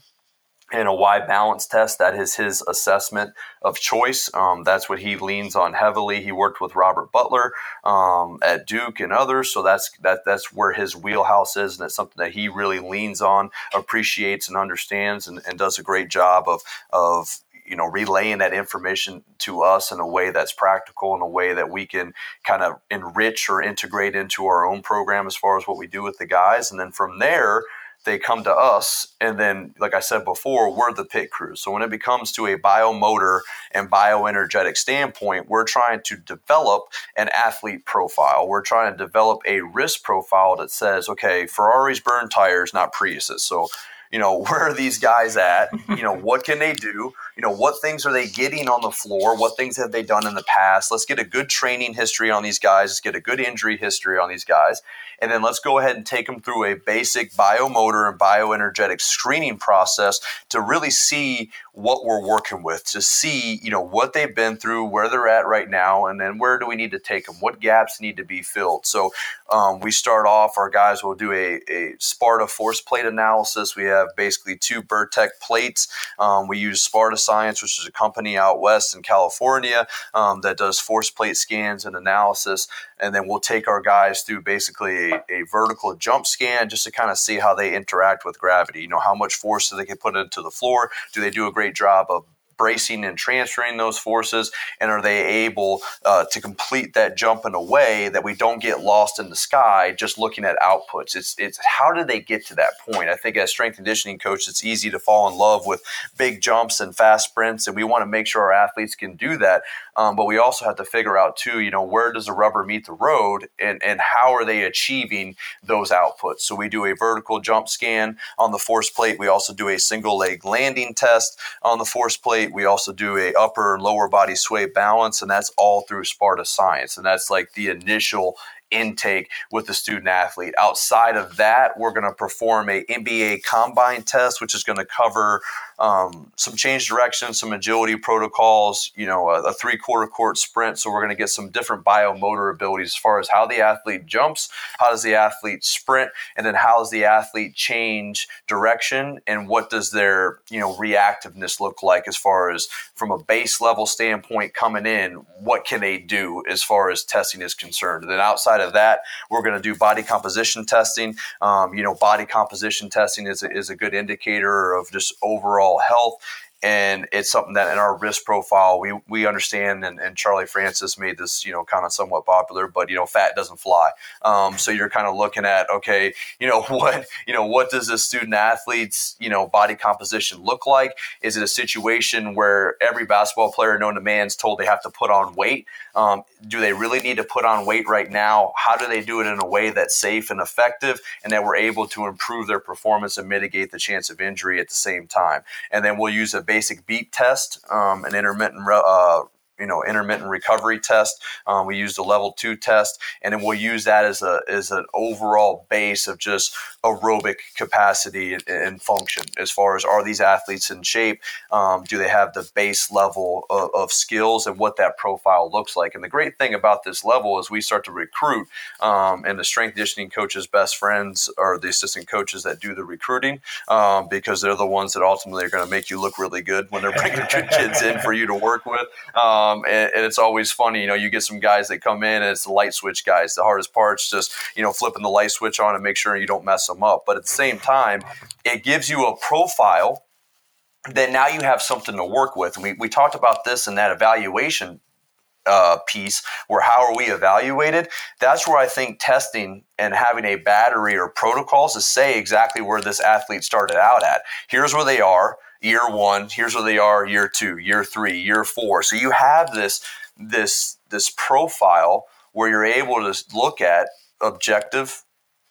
B: and a Y balance test. That is his assessment of choice. Um, that's what he leans on heavily. He worked with Robert Butler um, at Duke and others, so that's that that's where his wheelhouse is, and it's something that he really leans on, appreciates, and understands, and, and does a great job of of you know relaying that information to us in a way that's practical in a way that we can kind of enrich or integrate into our own program as far as what we do with the guys and then from there they come to us and then like i said before we're the pit crew. So when it becomes to a biomotor and bioenergetic standpoint we're trying to develop an athlete profile. We're trying to develop a risk profile that says okay ferraris burn tires not priuses. So you know [LAUGHS] where are these guys at? You know what can they do you know what things are they getting on the floor? What things have they done in the past? Let's get a good training history on these guys. Let's get a good injury history on these guys. And then let's go ahead and take them through a basic biomotor and bioenergetic screening process to really see what we're working with to see you know what they've been through where they're at right now and then where do we need to take them? What gaps need to be filled? So um, we start off our guys will do a, a sparta force plate analysis. We have basically two Bertec plates. Um, we use sparta science which is a company out west in california um, that does force plate scans and analysis. And then we'll take our guys through basically a, a vertical jump scan just to kind of see how they interact with gravity. You know how much force do they can put into the floor? Do they do a great job of bracing and transferring those forces? And are they able uh, to complete that jump in a way that we don't get lost in the sky just looking at outputs? It's, it's how do they get to that point? I think as strength conditioning coach, it's easy to fall in love with big jumps and fast sprints, and we want to make sure our athletes can do that. Um, but we also have to figure out too, you know, where does the rubber meet the road, and and how are they achieving those outputs? So we do a vertical jump scan on the force plate. We also do a single leg landing test on the force plate we also do a upper and lower body sway balance, and that's all through Sparta Science. And that's like the initial intake with the student athlete. Outside of that, we're going to perform a NBA combine test, which is going to cover um, some change direction, some agility protocols, you know, a, a three quarter court sprint. So we're going to get some different biomotor abilities as far as how the athlete jumps, how does the athlete sprint, and then how does the athlete change direction and what does their, you know, reactiveness look like as far as from a base level standpoint coming in, what can they do as far as testing is concerned. And then outside of that, we're going to do body composition testing. Um, you know, body composition testing is a, is a good indicator of just overall health and it's something that in our risk profile we we understand and, and charlie francis made this you know kind of somewhat popular but you know fat doesn't fly. Um, so you're kind of looking at okay you know [LAUGHS] what you know what does a student athlete's you know body composition look like? Is it a situation where every basketball player known to man is told they have to put on weight? Um, do they really need to put on weight right now? How do they do it in a way that's safe and effective and that we're able to improve their performance and mitigate the chance of injury at the same time? And then we'll use a basic beep test, um, an intermittent uh, you know intermittent recovery test. Um, we use the level two test, and then we'll use that as a as an overall base of just aerobic capacity and, and function. As far as are these athletes in shape? Um, do they have the base level of, of, skills and what that profile looks like? And the great thing about this level is we start to recruit, um, and the strength conditioning coaches' best friends are the assistant coaches that do the recruiting um, because they're the ones that ultimately are going to make you look really good when they're bringing good kids in for you to work with. Um, and, and, it's always funny, you know, you get some guys that come in and it's the light switch guys. The hardest part's just, you know, flipping the light switch on and make sure you don't mess them up. But at the same time, it gives you a profile that now you have something to work with. We, we talked about this in that evaluation uh, piece where how are we evaluated that's where i think testing and having a battery or protocols to say exactly where this athlete started out at here's where they are year one here's where they are year two year three year four. So you have this this this profile where you're able to look at objective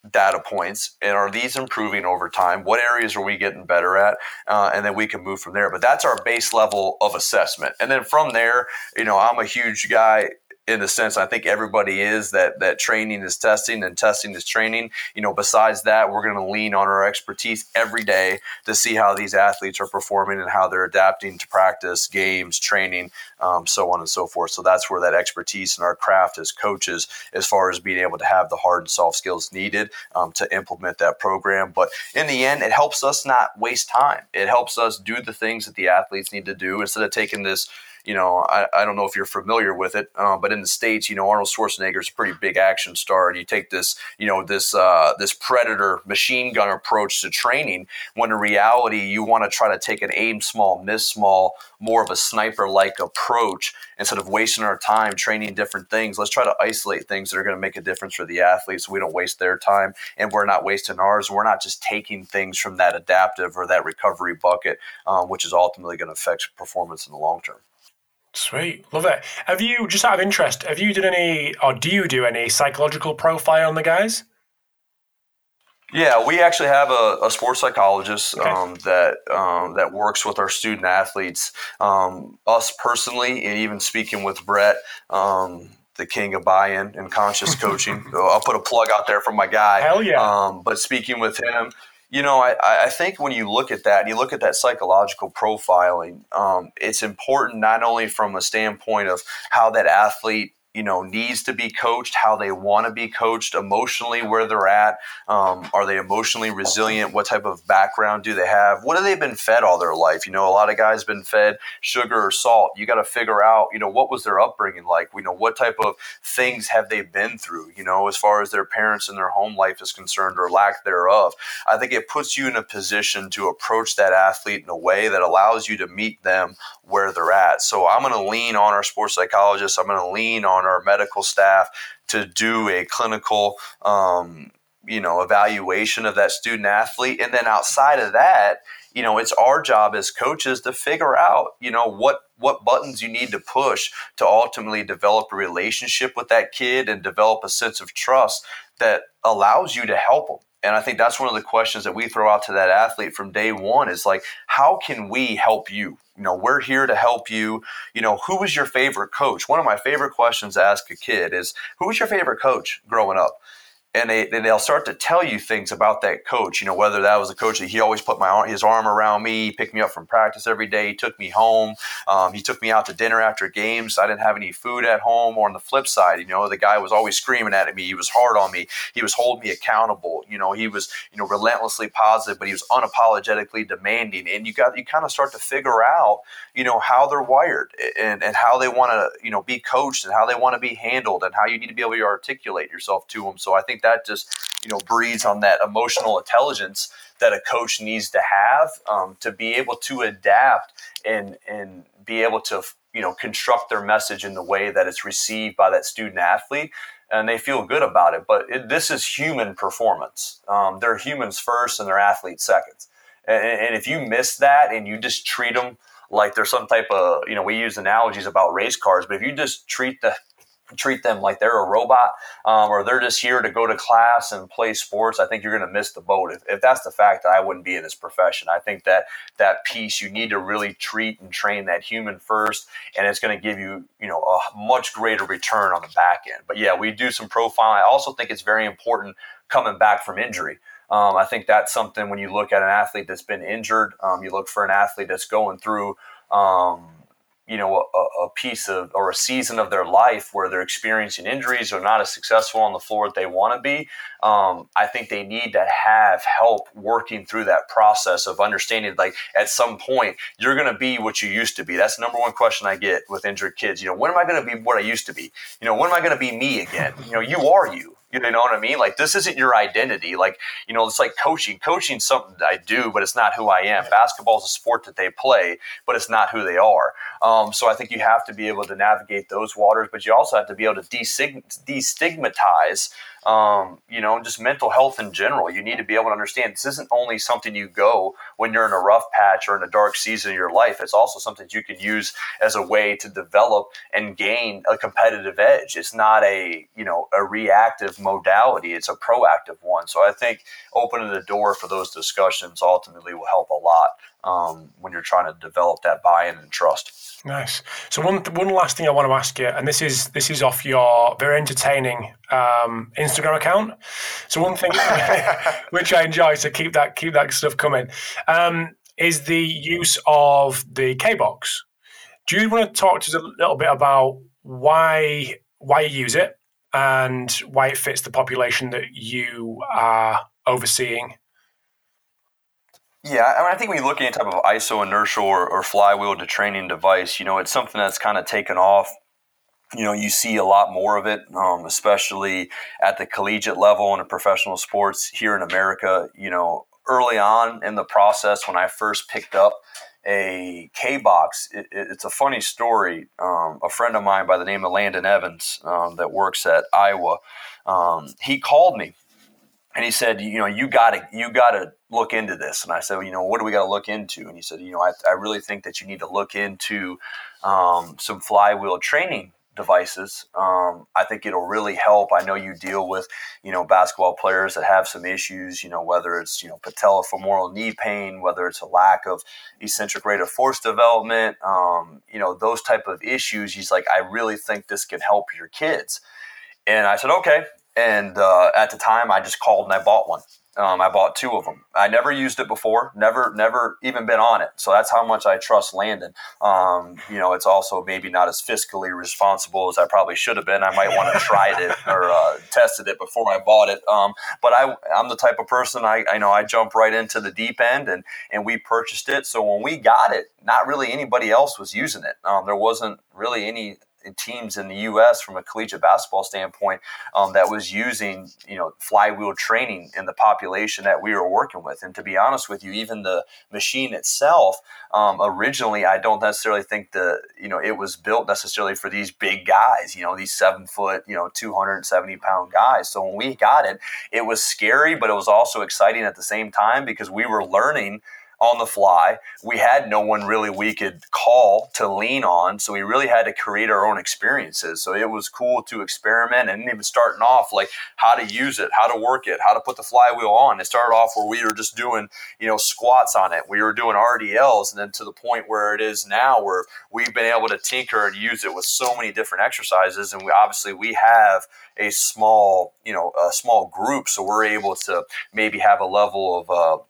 B: data points and are these improving over time? What areas are we getting better at? Uh, and then we can move from there. But that's our base level of assessment. And then from there you know i'm a huge guy in the sense I think everybody is that that training is testing and testing is training. You know, besides that, we're going to lean on our expertise every day to see how these athletes are performing and how they're adapting to practice, games, training, um, so on and so forth. So that's where that expertise and our craft as coaches, as far as being able to have the hard and soft skills needed um, to implement that program. But in the end, it helps us not waste time. It helps us do the things that the athletes need to do instead of taking this you know, I, I don't know if you're familiar with it, uh, but in the states, you know, Arnold Schwarzenegger is a pretty big action star, and you take this, you know, this uh, this predator machine gun approach to training. When in reality, you want to try to take an aim small, miss small, more of a sniper like approach instead of wasting our time training different things. Let's try to isolate things that are going to make a difference for the athletes. So we don't waste their time, and we're not wasting ours. We're not just taking things from that adaptive or that recovery bucket, um, which is ultimately going to affect performance in the long term.
A: Sweet, love it. Have you, just out of interest, have you done any, or do you do any psychological profile on the guys?
B: Yeah, we actually have a, a sports psychologist okay. um, that um, that works with our student athletes. Um, us personally, and even speaking with Brett, um, the king of buy-in and conscious coaching. [LAUGHS] I'll put a plug out there for my guy.
A: Hell yeah!
B: Um, but speaking with him, you know, I, I think when you look at that, you look at that psychological profiling, um, it's important not only from a standpoint of how that athlete you know needs to be coached how they want to be coached emotionally where they're at um, are they emotionally resilient what type of background do they have what have they been fed all their life? You know a lot of guys been fed sugar or salt. You got to figure out you know what was their upbringing like? You know what type of things have they been through you know as far as their parents and their home life is concerned or lack thereof. I think it puts you in a position to approach that athlete in a way that allows you to meet them where they're at. So i'm going to lean on our sports psychologist. I'm going to lean on on our medical staff to do a clinical um, you know evaluation of that student athlete. And then outside of that you know it's our job as coaches to figure out you know what what buttons you need to push to ultimately develop a relationship with that kid and develop a sense of trust that allows you to help them and I think that's one of the questions that we throw out to that athlete from day one is like, how can we help you? You know, we're here to help you. You know, who was your favorite coach? One of my favorite questions to ask a kid is, who was your favorite coach growing up? And they they'll start to tell you things about that coach. You know, whether that was a coach that he always put my his arm around me, picked me up from practice every day, took me home, um, he took me out to dinner after games. I didn't have any food at home. Or on the flip side, you know, the guy was always screaming at me. He was hard on me. He was holding me accountable. You know, he was you know relentlessly positive, but he was unapologetically demanding. And you got you kind of start to figure out you know how they're wired and, and how they want to you know be coached and how they want to be handled and how you need to be able to articulate yourself to them so i think that just you know breeds on that emotional intelligence that a coach needs to have um, to be able to adapt and and be able to you know construct their message in the way that it's received by that student athlete and they feel good about it. But it, this is human performance. Um, they're humans first and they're athletes second and, and if you miss that and you just treat them like there's some type of you know we use analogies about race cars but if you just treat the treat them like they're a robot um, or they're just here to go to class and play sports, I think you're going to miss the boat. If, if that's the fact that I wouldn't be in this profession, I think that that piece you need to really treat and train that human first, and it's going to give you you know a much greater return on the back end. But yeah, we do some profiling. I also think it's very important coming back from injury. Um, I think that's something when you look at an athlete that's been injured, um, you look for an athlete that's going through um, you know a, a, piece of or a season of their life where they're experiencing injuries or not as successful on the floor that they want to be um, i think they need to have help working through that process of understanding like at some point you're going to be what you used to be. That's the number one question i get with injured kids you know when am i going to be what i used to be? You know when am i going to be me again? You know you are you you know what I mean? Like this isn't your identity. Like you know, it's like coaching. Coaching something I do, but it's not who I am. Basketball is a sport that they play, but it's not who they are. Um, so I think you have to be able to navigate those waters, but you also have to be able to destigmatize um, you know, just mental health in general. You need to be able to understand this isn't only something you go when you're in a rough patch or in a dark season of your life. It's also something you can use as a way to develop and gain a competitive edge. It's not a, you know, a reactive modality. It's a proactive one. So I think opening the door for those discussions ultimately will help a lot um, when you're trying to develop that buy-in and trust.
A: Nice. So one one last thing I want to ask you, and this is this is off your very entertaining um, Instagram account. So one thing [LAUGHS] which I enjoy, so keep that keep that stuff coming, um, is the use of the K box. Do you want to talk to us a little bit about why why you use it and why it fits the population that you are overseeing
B: yeah, I, mean, I think when you look at any type of iso inertial or, or flywheel training device, you know, it's something that's kind of taken off. You know, you see a lot more of it, um, especially at the collegiate level and in professional sports here in America. You know, early on in the process, when I first picked up a K box, it, it, it's a funny story. Um, a friend of mine by the name of Landon Evans um, that works at Iowa, um, he called me and he said, you know, you got to you got to look into this. And I said, well, you know, what do we got to look into? And he said, you know, I, I really think that you need to look into um, some flywheel training devices. Um, I think it'll really help. I know you deal with, you know, basketball players that have some issues, you know, whether it's, you know, patellofemoral knee pain, whether it's a lack of eccentric rate of force development, um, you know, those type of issues. He's like, I really think this can help your kids. And I said, okay. And uh, at the time, I just called and I bought one. Um, I bought two of them. I never used it before, never, never even been on it. So that's how much I trust Landon. Um, you know, it's also maybe not as fiscally responsible as I probably should have been. I might want to try it or uh, tested it before I bought it. Um, but I, I'm the type of person I, I know I jump right into the deep end, and and we purchased it. So when we got it, not really anybody else was using it. Um, there wasn't really any teams in the U.S. from a collegiate basketball standpoint um, that was using you know flywheel training in the population that we were working with. And to be honest with you, even the machine itself um, originally, I don't necessarily think the you know it was built necessarily for these big guys. You know these seven foot you know 270 pound guys. So when we got it, it was scary, but it was also exciting at the same time because we were learning on the fly. We had no one really we could call to lean on, so we really had to create our own experiences. So it was cool to experiment and even starting off like how to use it, how to work it, how to put the flywheel on. It started off where we were just doing, you know, squats on it. We were doing RDLs and then to the point where it is now where we've been able to tinker and use it with so many different exercises and we obviously we have a small, you know, a small group so we're able to maybe have a level of uh,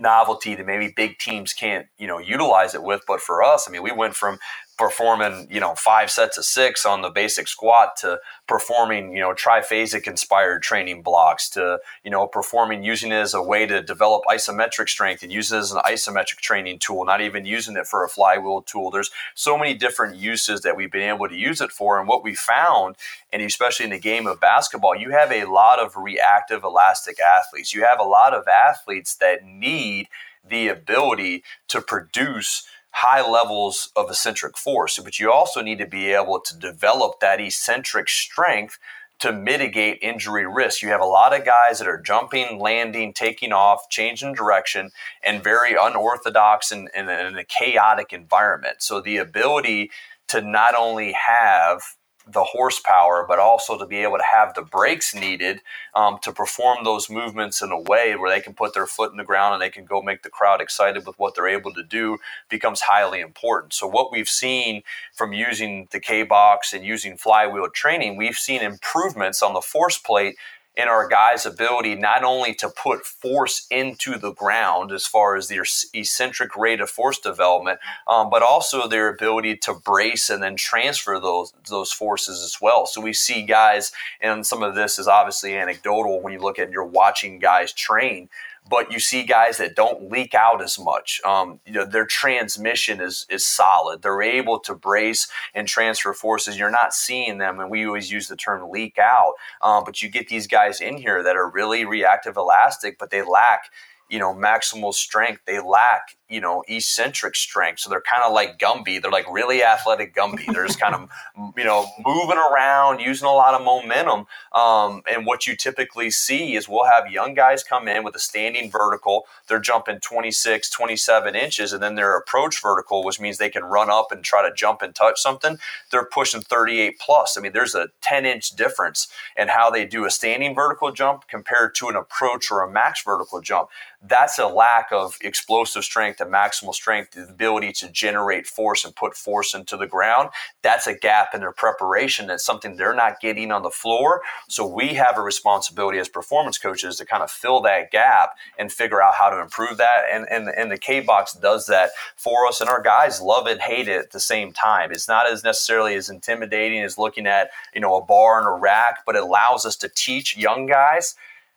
B: novelty that maybe big teams can't you know utilize it with but for us i mean we went from performing you know five sets of six on the basic squat to performing you know triphasic inspired training blocks to you know performing using it as a way to develop isometric strength and use it as an isometric training tool not even using it for a flywheel tool. There's so many different uses that we've been able to use it for. And what we found and especially in the game of basketball you have a lot of reactive elastic athletes. You have a lot of athletes that need the ability to produce high levels of eccentric force, but you also need to be able to develop that eccentric strength to mitigate injury risk. You have a lot of guys that are jumping, landing, taking off, changing direction, and very unorthodox and in, in, in, a chaotic environment. So the ability to not only have the horsepower, but also to be able to have the brakes needed um, to perform those movements in a way where they can put their foot in the ground and they can go make the crowd excited with what they're able to do becomes highly important. So, what we've seen from using the K box and using flywheel training, we've seen improvements on the force plate in our guys' ability not only to put force into the ground as far as their eccentric rate of force development, um, but also their ability to brace and then transfer those those forces as well. So we see guys, and some of this is obviously anecdotal when you look at you're watching guys train but you see guys that don't leak out as much. Um, you know, their transmission is is solid. They're able to brace and transfer forces. You're not seeing them, and we always use the term leak out. Um, but you get these guys in here that are really reactive elastic, but they lack you know maximal strength. They lack you know eccentric strength. So they're kind of like gumby. They're like really athletic gumby. They're just kind of [LAUGHS] you know moving around using a lot of momentum. Um, and what you typically see is we'll have young guys come in with a standing vertical. They're jumping 26 27 inches and then their approach vertical which means they can run up and try to jump and touch something. They're pushing 38 plus. I mean there's a 10 inch difference in how they do a standing vertical jump compared to an approach or a max vertical jump that's a lack of explosive strength and maximal strength, the ability to generate force and put force into the ground, that's a gap in their preparation. That's something they're not getting on the floor. So we have a responsibility as performance coaches to kind of fill that gap and figure out how to improve that. And, and, and the K box does that for us. And our guys love it, hate it at the same time. It's not as necessarily as intimidating as looking at, you know, a bar and a rack, but it allows us to teach young guys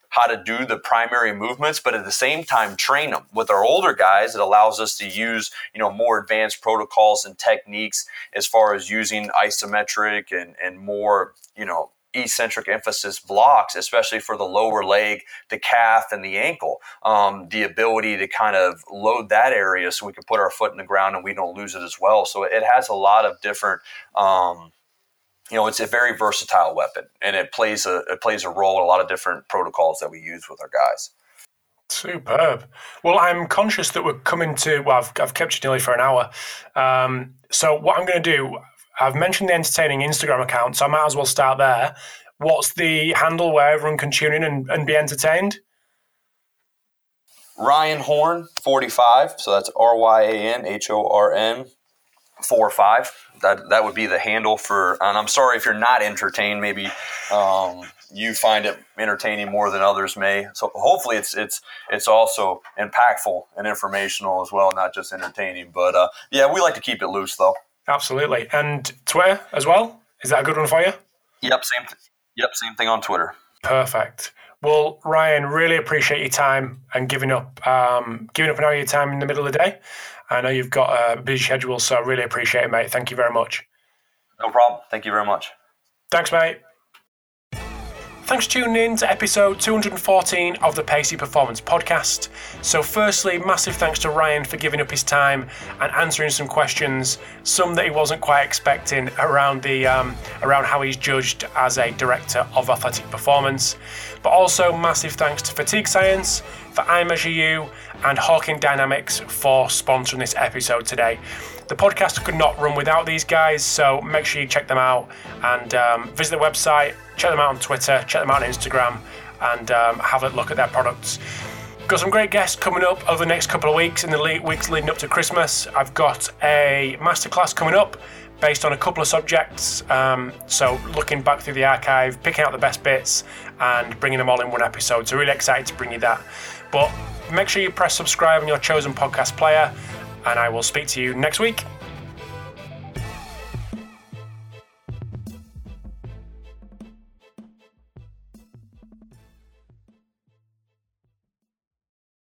B: how to do the primary movements, but at the same time train them. With our older guys, it allows us to use you know more advanced protocols and techniques as far as using isometric and and more you know eccentric emphasis blocks, especially for the lower leg, the calf, and the ankle. Um, the ability to kind of load that area so we can put our foot in the ground and we don't lose it as well. So it has a lot of different. Um, you know, it's a very versatile weapon, and it plays a it plays a role in a lot of different protocols that we use with our guys.
A: Superb. Well, I'm conscious that we're coming to. Well, I've, I've kept you nearly for an hour. Um, so what I'm going to do, I've mentioned the entertaining Instagram account, so I might as well start there. What's the handle where everyone can tune in and, and be entertained?
B: Ryan Horn, 45. So that's R Y A N H O R N, 4 or 5 that that would be the handle for. And I'm sorry if you're not entertained. Maybe um, you find it entertaining more than others may. So hopefully it's it's it's also impactful and informational as well, not just entertaining. But uh, yeah, we like to keep it loose though.
A: Absolutely, and Twitter as well. Is that a good one for you?
B: Yep, same. Th- yep, same thing on Twitter.
A: Perfect. Well, Ryan, really appreciate your time and giving up um, giving up an hour of your time in the middle of the day. I know you've got a busy schedule, so I really appreciate it, mate. Thank you very much.
B: No problem. Thank you very much.
A: Thanks, mate. Thanks for tuning in to episode 214 of the Pacey Performance Podcast. So, firstly, massive thanks to Ryan for giving up his time and answering some questions, some that he wasn't quite expecting around the um, around how he's judged as a director of athletic performance. But also, massive thanks to Fatigue Science, for iMeasureU, and Hawkin Dynamics for sponsoring this episode today. The podcast could not run without these guys, so make sure you check them out and um, visit the website, check them out on Twitter, check them out on Instagram, and um, have a look at their products. Got some great guests coming up over the next couple of weeks in the weeks leading up to Christmas. I've got a masterclass coming up based on a couple of subjects. Um, so, looking back through the archive, picking out the best bits, and bringing them all in one episode. So, really excited to bring you that. But make sure you press subscribe on your chosen podcast player, and I will speak to you next week.